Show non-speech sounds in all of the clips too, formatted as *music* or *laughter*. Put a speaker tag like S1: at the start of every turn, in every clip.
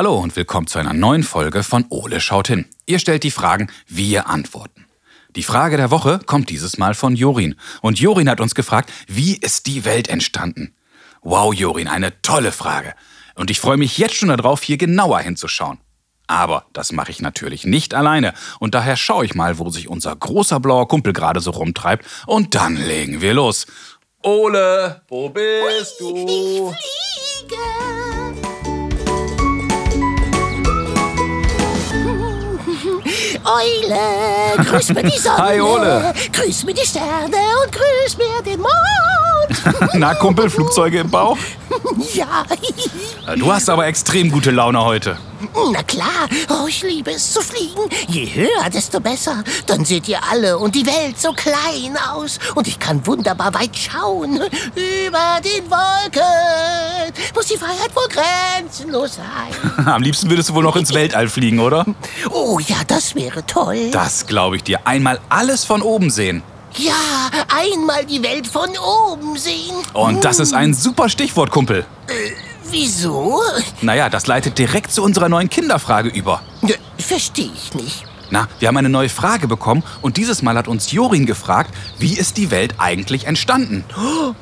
S1: Hallo und willkommen zu einer neuen Folge von Ole schaut hin. Ihr stellt die Fragen, wir antworten. Die Frage der Woche kommt dieses Mal von Jorin. Und Jorin hat uns gefragt, wie ist die Welt entstanden? Wow, Jorin, eine tolle Frage. Und ich freue mich jetzt schon darauf, hier genauer hinzuschauen. Aber das mache ich natürlich nicht alleine. Und daher schaue ich mal, wo sich unser großer blauer Kumpel gerade so rumtreibt. Und dann legen wir los. Ole, wo bist du?
S2: Ich fliege. Eule, grüß mir die *laughs* Sonne.
S1: Hi, Ole.
S2: Grüß mir die Sterne und grüß mir den Mond. *laughs*
S1: Na, Kumpel, Flugzeuge im Bauch?
S2: ja,
S1: Du hast aber extrem gute Laune heute.
S2: Na klar. Oh, ich liebe es zu fliegen. Je höher, desto besser. Dann seht ihr alle und die Welt so klein aus. Und ich kann wunderbar weit schauen. Über den Wolken muss die Freiheit wohl grenzenlos sein. *laughs*
S1: Am liebsten würdest du wohl noch ins Weltall fliegen, oder?
S2: Oh ja, das wäre toll.
S1: Das glaube ich dir. Einmal alles von oben sehen.
S2: Ja, einmal die Welt von oben sehen.
S1: Und das ist ein super Stichwort, Kumpel.
S2: Wieso?
S1: Naja, das leitet direkt zu unserer neuen Kinderfrage über.
S2: Ne, Verstehe ich nicht.
S1: Na, wir haben eine neue Frage bekommen und dieses Mal hat uns Jorin gefragt, wie ist die Welt eigentlich entstanden?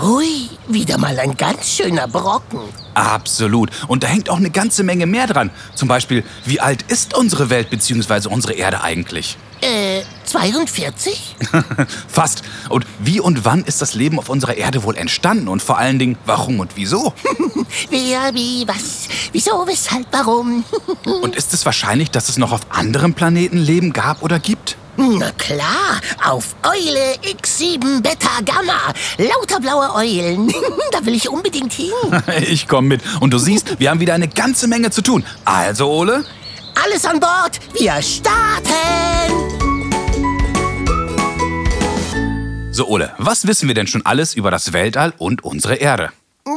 S2: Hui, wieder mal ein ganz schöner Brocken.
S1: Absolut. Und da hängt auch eine ganze Menge mehr dran. Zum Beispiel, wie alt ist unsere Welt bzw. unsere Erde eigentlich?
S2: Äh, 42? *laughs*
S1: Fast. Und wie und wann ist das Leben auf unserer Erde wohl entstanden? Und vor allen Dingen, warum und wieso? *laughs*
S2: Wer, wie, was, wieso, weshalb, warum? *laughs*
S1: Und ist es wahrscheinlich, dass es noch auf anderen Planeten Leben gab oder gibt?
S2: Na klar, auf Eule X7 Beta Gamma. Lauter blaue Eulen. da will ich unbedingt hin.
S1: Ich komme mit. Und du siehst, wir haben wieder eine ganze Menge zu tun. Also, Ole?
S2: Alles an Bord, wir starten.
S1: So, Ole, was wissen wir denn schon alles über das Weltall und unsere Erde?
S2: Äh,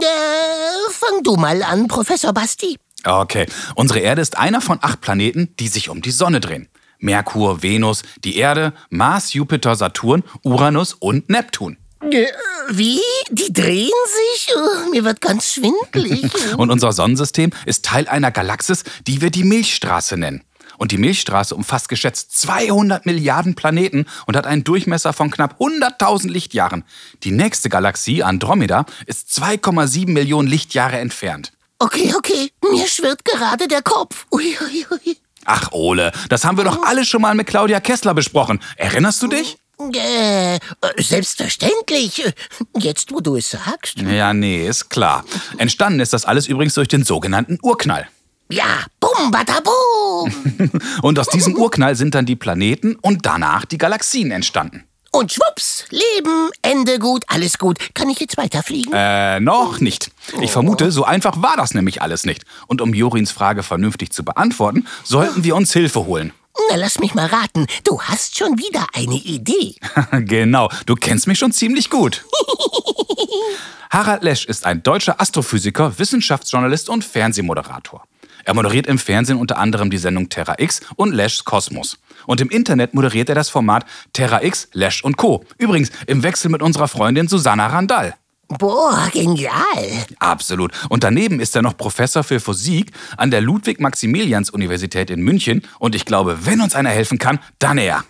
S2: fang du mal an, Professor Basti.
S1: Okay, unsere Erde ist einer von acht Planeten, die sich um die Sonne drehen. Merkur, Venus, die Erde, Mars, Jupiter, Saturn, Uranus und Neptun.
S2: Äh, Wie? Die drehen sich? Oh, mir wird ganz schwindelig. *laughs*
S1: Und unser Sonnensystem ist Teil einer Galaxis, die wir die Milchstraße nennen. Und die Milchstraße umfasst geschätzt 200 Milliarden Planeten und hat einen Durchmesser von knapp 100.000 Lichtjahren. Die nächste Galaxie, Andromeda, ist 2,7 Millionen Lichtjahre entfernt.
S2: Okay, okay, mir schwirrt gerade der Kopf. Ui, ui, ui.
S1: Ach, Ole, das haben wir doch alle schon mal mit Claudia Kessler besprochen. Erinnerst du dich?
S2: Äh, äh, selbstverständlich. Äh, Jetzt, wo du es sagst.
S1: Ja, nee, ist klar. Entstanden ist das alles übrigens durch den sogenannten Urknall.
S2: Ja, bum, badaboom. *laughs*
S1: Und aus diesem Urknall sind dann die Planeten und danach die Galaxien entstanden.
S2: Und schwupps, Leben, Ende gut, alles gut. Kann ich jetzt weiterfliegen?
S1: Äh, noch nicht. Ich vermute, so einfach war das nämlich alles nicht. Und um Jorins Frage vernünftig zu beantworten, sollten wir uns Hilfe holen.
S2: Na, lass mich mal raten. Du hast schon wieder eine Idee. *laughs*
S1: genau, du kennst mich schon ziemlich gut. *laughs* Harald Lesch ist ein deutscher Astrophysiker, Wissenschaftsjournalist und Fernsehmoderator. Er moderiert im Fernsehen unter anderem die Sendung Terra X und Lesch's Kosmos. Und im Internet moderiert er das Format Terra X, Lesch und Co. Übrigens im Wechsel mit unserer Freundin Susanna Randall.
S2: Boah, genial.
S1: Absolut. Und daneben ist er noch Professor für Physik an der Ludwig-Maximilians-Universität in München. Und ich glaube, wenn uns einer helfen kann, dann er.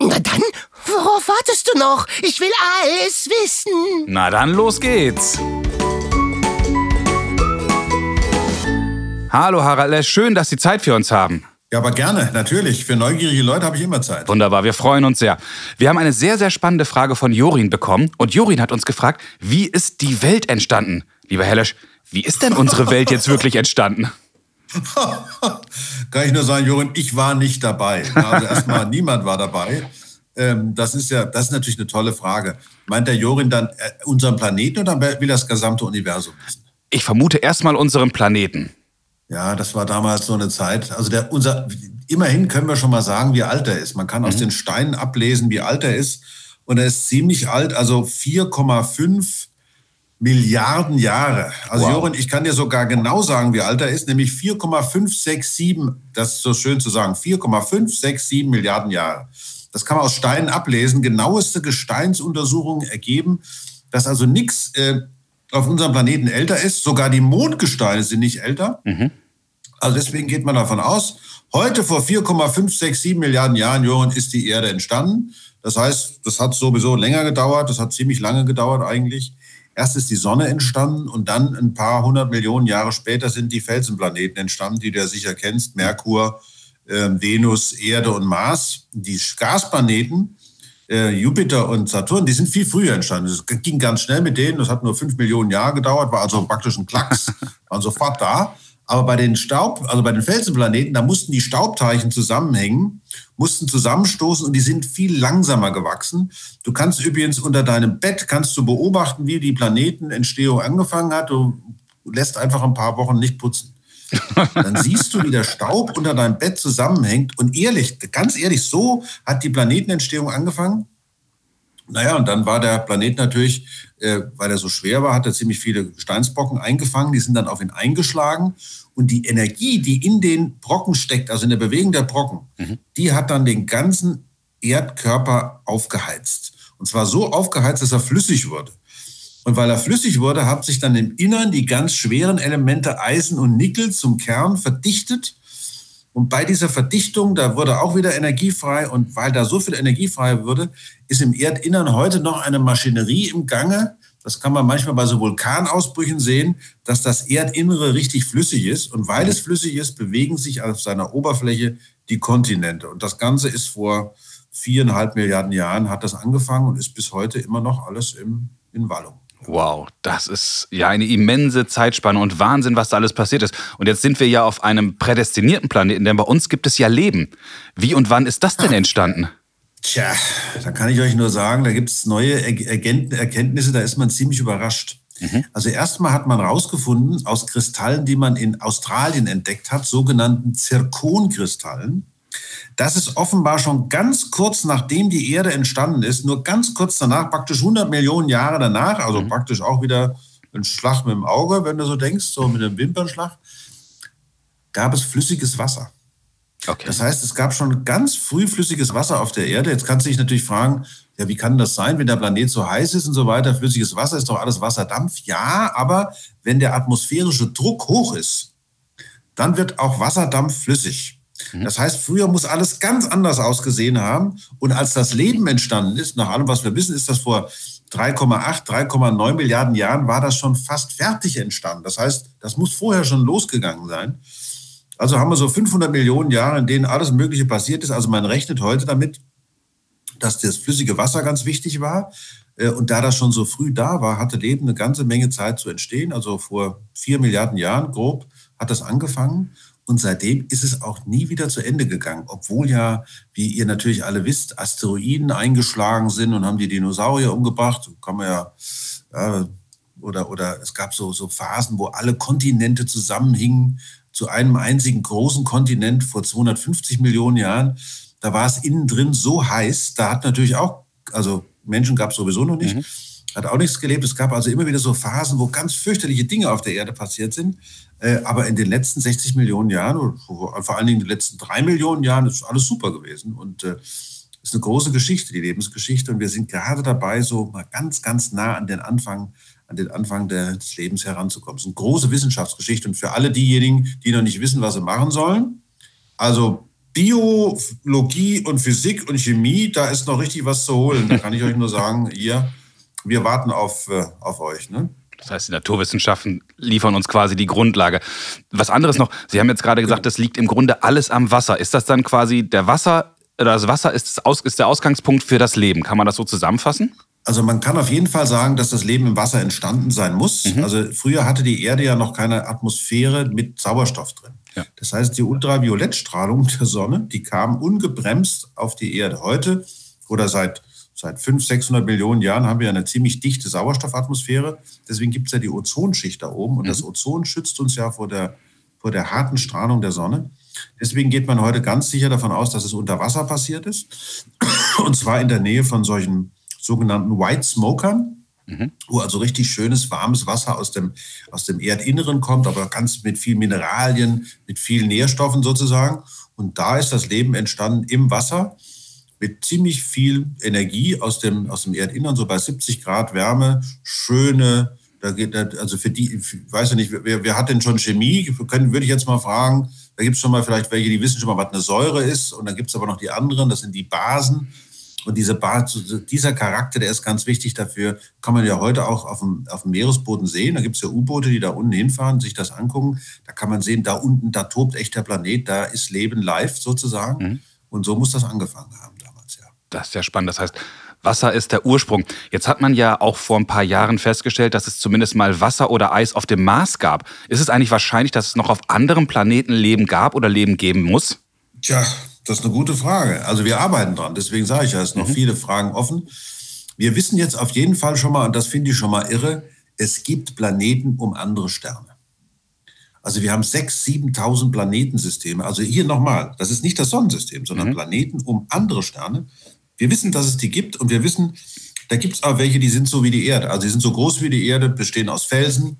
S2: Na dann, worauf wartest du noch? Ich will alles wissen.
S1: Na dann, los geht's. Hallo Harald schön, dass Sie Zeit für uns haben.
S3: Ja, aber gerne, natürlich. Für neugierige Leute habe ich immer Zeit.
S1: Wunderbar, wir freuen uns sehr. Wir haben eine sehr, sehr spannende Frage von Jorin bekommen. Und Jorin hat uns gefragt, wie ist die Welt entstanden? Lieber Herr Lesch, wie ist denn unsere Welt jetzt wirklich entstanden? *laughs*
S3: Kann ich nur sagen, Jorin, ich war nicht dabei. Also erstmal, *laughs* niemand war dabei. Ähm, das ist ja, das ist natürlich eine tolle Frage. Meint der Jorin dann äh, unseren Planeten oder will das gesamte Universum wissen?
S1: Ich vermute erstmal unseren Planeten.
S3: Ja, das war damals so eine Zeit. Also der, unser, immerhin können wir schon mal sagen, wie alt er ist. Man kann aus den Steinen ablesen, wie alt er ist. Und er ist ziemlich alt, also 4,5 Milliarden Jahre. Also
S1: Wow.
S3: Jorin, ich kann dir sogar genau sagen, wie alt er ist, nämlich 4,567, das ist so schön zu sagen, 4,567 Milliarden Jahre. Das kann man aus Steinen ablesen. Genaueste Gesteinsuntersuchungen ergeben, dass also nichts äh, auf unserem Planeten älter ist. Sogar die Mondgesteine sind nicht älter. Also deswegen geht man davon aus, heute vor 4,567 Milliarden Jahren, Johann, ist die Erde entstanden. Das heißt, das hat sowieso länger gedauert, das hat ziemlich lange gedauert eigentlich. Erst ist die Sonne entstanden und dann ein paar hundert Millionen Jahre später sind die Felsenplaneten entstanden, die du ja sicher kennst, Merkur, äh, Venus, Erde und Mars. Die Gasplaneten, äh, Jupiter und Saturn, die sind viel früher entstanden. Das ging ganz schnell mit denen, das hat nur fünf Millionen Jahre gedauert, war also praktisch ein Klacks, *laughs* waren sofort da. Aber bei den Staub, also bei den Felsenplaneten, da mussten die Staubteilchen zusammenhängen, mussten zusammenstoßen und die sind viel langsamer gewachsen. Du kannst übrigens unter deinem Bett kannst du beobachten, wie die Planetenentstehung angefangen hat. Du lässt einfach ein paar Wochen nicht putzen. Dann siehst du, wie der Staub unter deinem Bett zusammenhängt. Und ehrlich, ganz ehrlich, so hat die Planetenentstehung angefangen. Naja, und dann war der Planet natürlich, äh, weil er so schwer war, hat er ziemlich viele Gesteinsbrocken eingefangen, die sind dann auf ihn eingeschlagen. Und die Energie, die in den Brocken steckt, also in der Bewegung der Brocken, mhm. die hat dann den ganzen Erdkörper aufgeheizt. Und zwar so aufgeheizt, dass er flüssig wurde. Und weil er flüssig wurde, hat sich dann im Innern die ganz schweren Elemente Eisen und Nickel zum Kern verdichtet und bei dieser Verdichtung, da wurde auch wieder Energie frei. Und weil da so viel Energie frei wurde, ist im Erdinnern heute noch eine Maschinerie im Gange. Das kann man manchmal bei so Vulkanausbrüchen sehen, dass das Erdinnere richtig flüssig ist. Und weil es flüssig ist, bewegen sich auf seiner Oberfläche die Kontinente. Und das Ganze ist vor viereinhalb Milliarden Jahren hat das angefangen und ist bis heute immer noch alles im, in Wallung.
S1: Wow, das ist ja eine immense Zeitspanne und Wahnsinn, was da alles passiert ist. Und jetzt sind wir ja auf einem prädestinierten Planeten, denn bei uns gibt es ja Leben. Wie und wann ist das denn entstanden?
S3: Tja, da kann ich euch nur sagen, da gibt es neue Erkenntnisse, da ist man ziemlich überrascht. Mhm. Also erstmal hat man herausgefunden, aus Kristallen, die man in Australien entdeckt hat, sogenannten Zirkonkristallen, das ist offenbar schon ganz kurz nachdem die Erde entstanden ist, nur ganz kurz danach, praktisch 100 Millionen Jahre danach, also mhm. praktisch auch wieder ein Schlag mit dem Auge, wenn du so denkst, so mit einem Wimpernschlag, gab es flüssiges Wasser. Okay. Das heißt, es gab schon ganz früh flüssiges Wasser auf der Erde. Jetzt kannst du dich natürlich fragen, ja, wie kann das sein, wenn der Planet so heiß ist und so weiter? Flüssiges Wasser ist doch alles Wasserdampf. Ja, aber wenn der atmosphärische Druck hoch ist, dann wird auch Wasserdampf flüssig. Mhm. Das heißt, früher muss alles ganz anders ausgesehen haben. Und als das Leben entstanden ist, nach allem, was wir wissen, ist das vor 3,8, 3,9 Milliarden Jahren, war das schon fast fertig entstanden. Das heißt, das muss vorher schon losgegangen sein. Also haben wir so 500 Millionen Jahre, in denen alles Mögliche passiert ist. Also man rechnet heute damit, dass das flüssige Wasser ganz wichtig war. Äh, und da das schon so früh da war, hatte Leben eine ganze Menge Zeit zu entstehen. Also vor vier Milliarden Jahren grob hat das angefangen. Und seitdem ist es auch nie wieder zu Ende gegangen, obwohl ja, wie ihr natürlich alle wisst, Asteroiden eingeschlagen sind und haben die Dinosaurier umgebracht. Kann man ja, ja oder, oder es gab so, so Phasen, wo alle Kontinente zusammenhingen zu einem einzigen großen Kontinent vor 250 Millionen Jahren. Da war es innen drin so heiß, da hat natürlich auch, also Menschen gab es sowieso noch nicht, mhm. Hat auch nichts gelebt. Es gab also immer wieder so Phasen, wo ganz fürchterliche Dinge auf der Erde passiert sind. Äh, aber in den letzten 60 Millionen Jahren, vor allen Dingen in den letzten drei Millionen Jahren, ist alles super gewesen. Und äh, ist eine große Geschichte, die Lebensgeschichte. Und wir sind gerade dabei, so mal ganz, ganz nah an den Anfang, an den Anfang des Lebens heranzukommen. Es ist eine große Wissenschaftsgeschichte. Und für alle diejenigen, die noch nicht wissen, was sie machen sollen, also Biologie und Physik und Chemie, da ist noch richtig was zu holen. Da kann ich euch nur sagen, ihr, wir warten auf, äh, auf euch. Ne?
S1: Das heißt, die Naturwissenschaften liefern uns quasi die Grundlage. Was anderes noch, Sie haben jetzt gerade gesagt, es liegt im Grunde alles am Wasser. Ist das dann quasi der Wasser, das Wasser ist, ist der Ausgangspunkt für das Leben? Kann man das so zusammenfassen?
S3: Also man kann auf jeden Fall sagen, dass das Leben im Wasser entstanden sein muss. Mhm. Also früher hatte die Erde ja noch keine Atmosphäre mit Sauerstoff drin. Ja. Das heißt, die Ultraviolettstrahlung der Sonne, die kam ungebremst auf die Erde. Heute oder seit Seit 500, 600 Millionen Jahren haben wir eine ziemlich dichte Sauerstoffatmosphäre. Deswegen gibt es ja die Ozonschicht da oben. Und mhm. das Ozon schützt uns ja vor der, vor der harten Strahlung der Sonne. Deswegen geht man heute ganz sicher davon aus, dass es unter Wasser passiert ist. *clears throat* Und zwar in der Nähe von solchen sogenannten White Smokern, mhm. wo also richtig schönes, warmes Wasser aus dem, aus dem Erdinneren kommt, aber ganz mit vielen Mineralien, mit vielen Nährstoffen sozusagen. Und da ist das Leben entstanden im Wasser mit ziemlich viel Energie aus dem, aus dem Erdinnern, so bei 70 Grad Wärme, schöne, Da geht, also für die, weiß ich nicht, wer, wer hat denn schon Chemie? Können, würde ich jetzt mal fragen. Da gibt es schon mal vielleicht welche, die wissen schon mal, was eine Säure ist. Und dann gibt es aber noch die anderen, das sind die Basen. Und diese Bas dieser Charakter, der ist ganz wichtig dafür, kann man ja heute auch auf dem, auf dem Meeresboden sehen. Da gibt es ja U-Boote, die da unten hinfahren, sich das angucken. Da kann man sehen, da unten, da tobt echt der Planet, da ist Leben live sozusagen. Mhm. Und so muss das angefangen haben ja.
S1: Das ist ja spannend. Das heißt, Wasser ist der Ursprung. Jetzt hat man ja auch vor ein paar Jahren festgestellt, dass es zumindest mal Wasser oder Eis auf dem Mars gab. Ist es eigentlich wahrscheinlich, dass es noch auf anderen Planeten Leben gab oder Leben geben muss?
S3: Tja, das ist eine gute Frage. Also wir arbeiten dran. Deswegen sage ich ja, es sind noch mhm. viele Fragen offen. Wir wissen jetzt auf jeden Fall schon mal, und das finde ich schon mal irre, es gibt Planeten um andere Sterne. Also wir haben 6.000, 7.000 Planetensysteme. Also hier nochmal, das ist nicht das Sonnensystem, sondern mhm. Planeten um andere Sterne. Wir wissen, dass es die gibt und wir wissen, da gibt es auch welche, die sind so wie die Erde. Also die sind so groß wie die Erde, bestehen aus Felsen.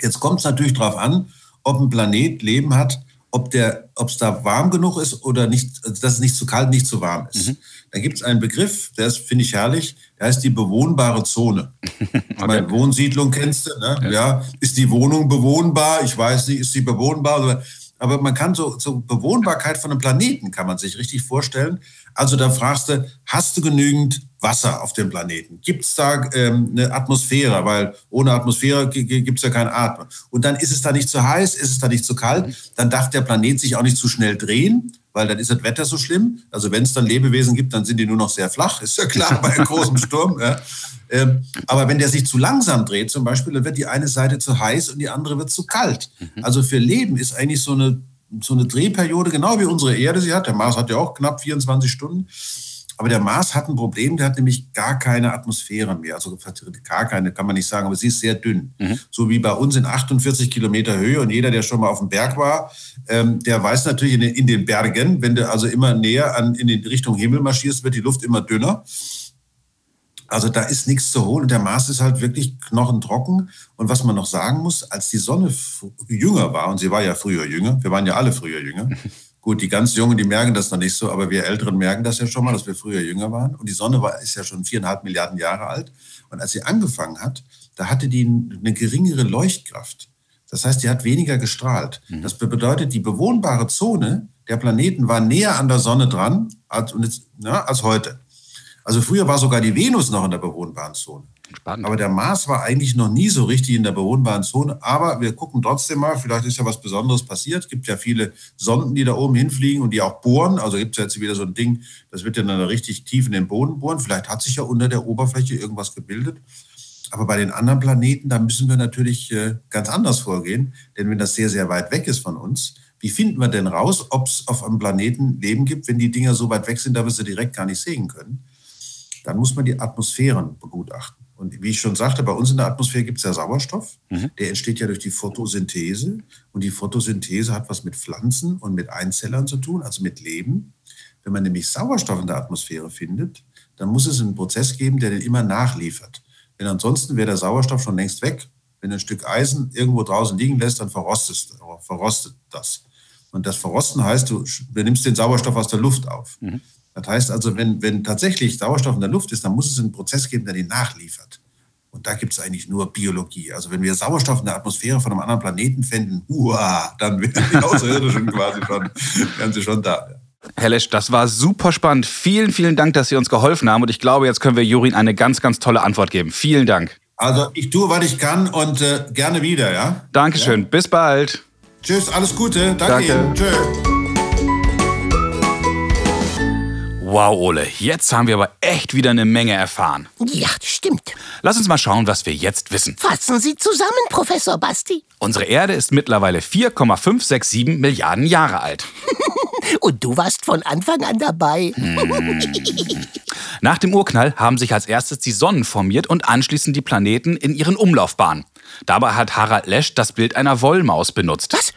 S3: Jetzt kommt es natürlich darauf an, ob ein Planet Leben hat, ob es da warm genug ist oder nicht, dass es nicht zu kalt, nicht zu warm ist. Mhm. Da gibt es einen Begriff, der ist, finde ich herrlich, der heißt die bewohnbare Zone. *laughs* okay. Meine Wohnsiedlung kennst du, ne? Ja. ja. Ist die Wohnung bewohnbar? Ich weiß nicht, ist sie bewohnbar? Aber man kann so, so Bewohnbarkeit von einem Planeten kann man sich richtig vorstellen. Also da fragst du, hast du genügend Wasser auf dem Planeten? Gibt es da ähm, eine Atmosphäre? Weil ohne Atmosphäre gibt es ja kein Atmen. Und dann ist es da nicht zu heiß, ist es da nicht zu kalt. Dann darf der Planet sich auch nicht zu schnell drehen, weil dann ist das Wetter so schlimm. Also wenn es dann Lebewesen gibt, dann sind die nur noch sehr flach. Ist ja klar bei einem großen Sturm. Ja. Ähm, aber wenn der sich zu langsam dreht, zum Beispiel, dann wird die eine Seite zu heiß und die andere wird zu kalt. Mhm. Also für Leben ist eigentlich so eine, so eine Drehperiode, genau wie unsere Erde sie hat. Der Mars hat ja auch knapp 24 Stunden. Aber der Mars hat ein Problem, der hat nämlich gar keine Atmosphäre mehr. Also gar keine, kann man nicht sagen, aber sie ist sehr dünn. Mhm. So wie bei uns in 48 Kilometer Höhe. Und jeder, der schon mal auf dem Berg war, ähm, der weiß natürlich in den, in den, Bergen, wenn du also immer näher an, in die Richtung Himmel marschierst, wird die Luft immer dünner. Also da ist nichts zu holen. Und der Mars ist halt wirklich knochentrocken. Und was man noch sagen muss, als die Sonne jünger war, und sie war ja früher jünger, wir waren ja alle früher jünger. *laughs* Gut, die ganz Jungen, die merken das noch nicht so, aber wir Älteren merken das ja schon mal, dass wir früher jünger waren. Und die Sonne war, ist ja schon viereinhalb Milliarden Jahre alt. Und als sie angefangen hat, da hatte die eine geringere Leuchtkraft. Das heißt, die hat weniger gestrahlt. Mhm. Das bedeutet, die bewohnbare Zone der Planeten war näher an der Sonne dran als, als heute. Also früher war sogar die Venus noch in der bewohnbaren Zone. Spannend. Aber der Mars war eigentlich noch nie so richtig in der bewohnbaren Zone. Aber wir gucken trotzdem mal, vielleicht ist ja was Besonderes passiert. Es gibt ja viele Sonden, die da oben hinfliegen und die auch bohren. Also gibt es jetzt wieder so ein Ding, das wird ja dann richtig tief in den Boden bohren. Vielleicht hat sich ja unter der Oberfläche irgendwas gebildet. Aber bei den anderen Planeten, da müssen wir natürlich äh, ganz anders vorgehen. Denn wenn das sehr, sehr weit weg ist von uns, wie finden wir denn raus, ob es auf einem Planeten Leben gibt, wenn die Dinger so weit weg sind, dass wir sie direkt gar nicht sehen können? Dann muss man die Atmosphären begutachten. Und wie ich schon sagte, bei uns in der Atmosphäre gibt es ja Sauerstoff. Mhm. Der entsteht ja durch die Photosynthese. Und die Photosynthese hat was mit Pflanzen und mit Einzellern zu tun, also mit Leben. Wenn man nämlich Sauerstoff in der Atmosphäre findet, dann muss es einen Prozess geben, der den immer nachliefert. Denn ansonsten wäre der Sauerstoff schon längst weg. Wenn du ein Stück Eisen irgendwo draußen liegen lässt, dann verrostet, verrostet das. Und das Verrosten heißt, du nimmst den Sauerstoff aus der Luft auf. Mhm. Das heißt also, wenn, wenn tatsächlich Sauerstoff in der Luft ist, dann muss es einen Prozess geben, der den nachliefert. Und da gibt es eigentlich nur Biologie. Also wenn wir Sauerstoff in der Atmosphäre von einem anderen Planeten fänden, uah, dann wären die *laughs* Außerirdischen quasi schon, wären sie schon da.
S1: Herr Lesch, das war super spannend. Vielen, vielen Dank, dass Sie uns geholfen haben. Und ich glaube, jetzt können wir Jurin eine ganz, ganz tolle Antwort geben. Vielen Dank.
S3: Also ich tue, was ich kann und äh, gerne wieder, ja?
S1: Dankeschön.
S3: Ja.
S1: Bis bald.
S3: Tschüss, alles Gute. Danke, Danke. Ihnen. Tschüss.
S1: Wow, Ole, jetzt haben wir aber echt wieder eine Menge erfahren.
S2: Ja, stimmt.
S1: Lass uns mal schauen, was wir jetzt wissen.
S2: Fassen Sie zusammen, Professor Basti.
S1: Unsere Erde ist mittlerweile 4,567 Milliarden Jahre alt. *laughs*
S2: Und du warst von Anfang an dabei. Hm. *laughs*
S1: Nach dem Urknall haben sich als erstes die Sonnen formiert und anschließend die Planeten in ihren Umlaufbahnen. Dabei hat Harald Lesch das Bild einer Wollmaus benutzt.
S2: Was?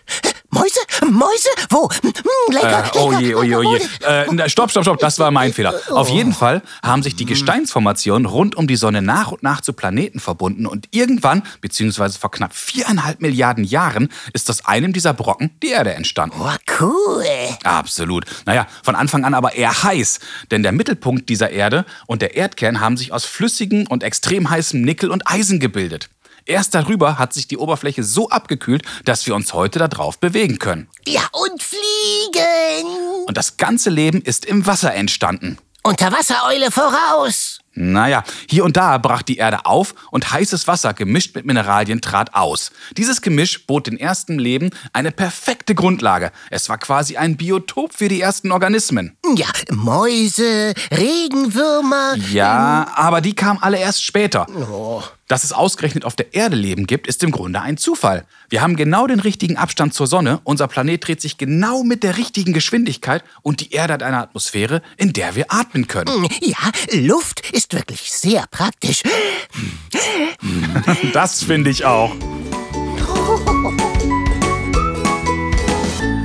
S2: Mäuse? Mäuse? Wo? Hm, lecker,
S1: äh, oh je, oh je, oh je. Äh, stopp, stopp, stopp, das war mein Fehler. Auf jeden Fall haben sich die Gesteinsformationen rund um die Sonne nach und nach zu Planeten verbunden und irgendwann, beziehungsweise vor knapp viereinhalb Milliarden Jahren, ist aus einem dieser Brocken die Erde entstanden.
S2: Oh, cool.
S1: Absolut. Naja, von Anfang an aber eher heiß, denn der Mittelpunkt dieser Erde und der Erdkern haben sich aus flüssigem und extrem heißem Nickel und Eisen gebildet. Erst darüber hat sich die Oberfläche so abgekühlt, dass wir uns heute darauf bewegen können.
S2: Ja, und fliegen.
S1: Und das ganze Leben ist im Wasser entstanden.
S2: Unterwassereule voraus.
S1: Naja, hier und da brach die Erde auf und heißes Wasser gemischt mit Mineralien trat aus. Dieses Gemisch bot den ersten Leben eine perfekte Grundlage. Es war quasi ein Biotop für die ersten Organismen.
S2: Ja, Mäuse, Regenwürmer.
S1: Ja, aber die kamen alle erst später. Dass es ausgerechnet auf der Erde Leben gibt, ist im Grunde ein Zufall. Wir haben genau den richtigen Abstand zur Sonne, unser Planet dreht sich genau mit der richtigen Geschwindigkeit und die Erde hat eine Atmosphäre, in der wir atmen können.
S2: Ja, Luft ist wirklich sehr praktisch. *laughs*
S1: Das finde ich auch.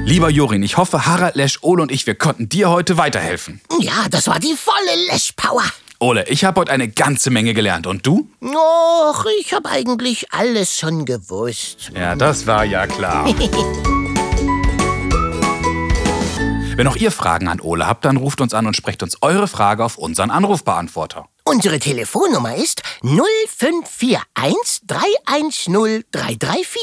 S1: Lieber Jorin, ich hoffe, Harald, Lesch, Ole und ich, wir konnten dir heute weiterhelfen.
S2: Ja, das war die volle Lesch-Power.
S1: Ole, ich habe heute eine ganze Menge gelernt. Und du?
S2: Och, ich habe eigentlich alles schon gewusst.
S1: Ja, das war ja klar. *laughs* Wenn auch ihr Fragen an Ole habt, dann ruft uns an und sprecht uns eure Frage auf unseren Anrufbeantworter.
S2: Unsere Telefonnummer ist 0541 310 334.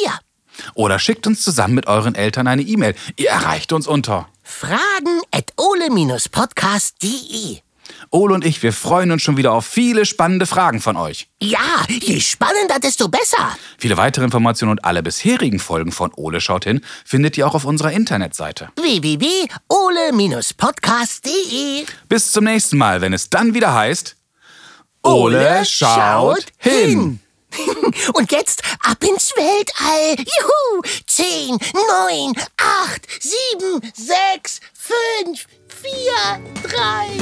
S1: Oder schickt uns zusammen mit euren Eltern eine E-Mail. Ihr erreicht uns unter
S2: Fragen at ole-podcast.de.
S1: Ole und ich, wir freuen uns schon wieder auf viele spannende Fragen von euch.
S2: Ja, je spannender, desto besser.
S1: Viele weitere Informationen und alle bisherigen Folgen von Ole schaut hin findet ihr auch auf unserer Internetseite.
S2: www.ole-podcast.de.
S1: Bis zum nächsten Mal, wenn es dann wieder heißt Ole schaut hin. *laughs*
S2: Und jetzt ab ins Weltall. Juhu! 10, 9, 8, 7, 6, 5, vier, drei.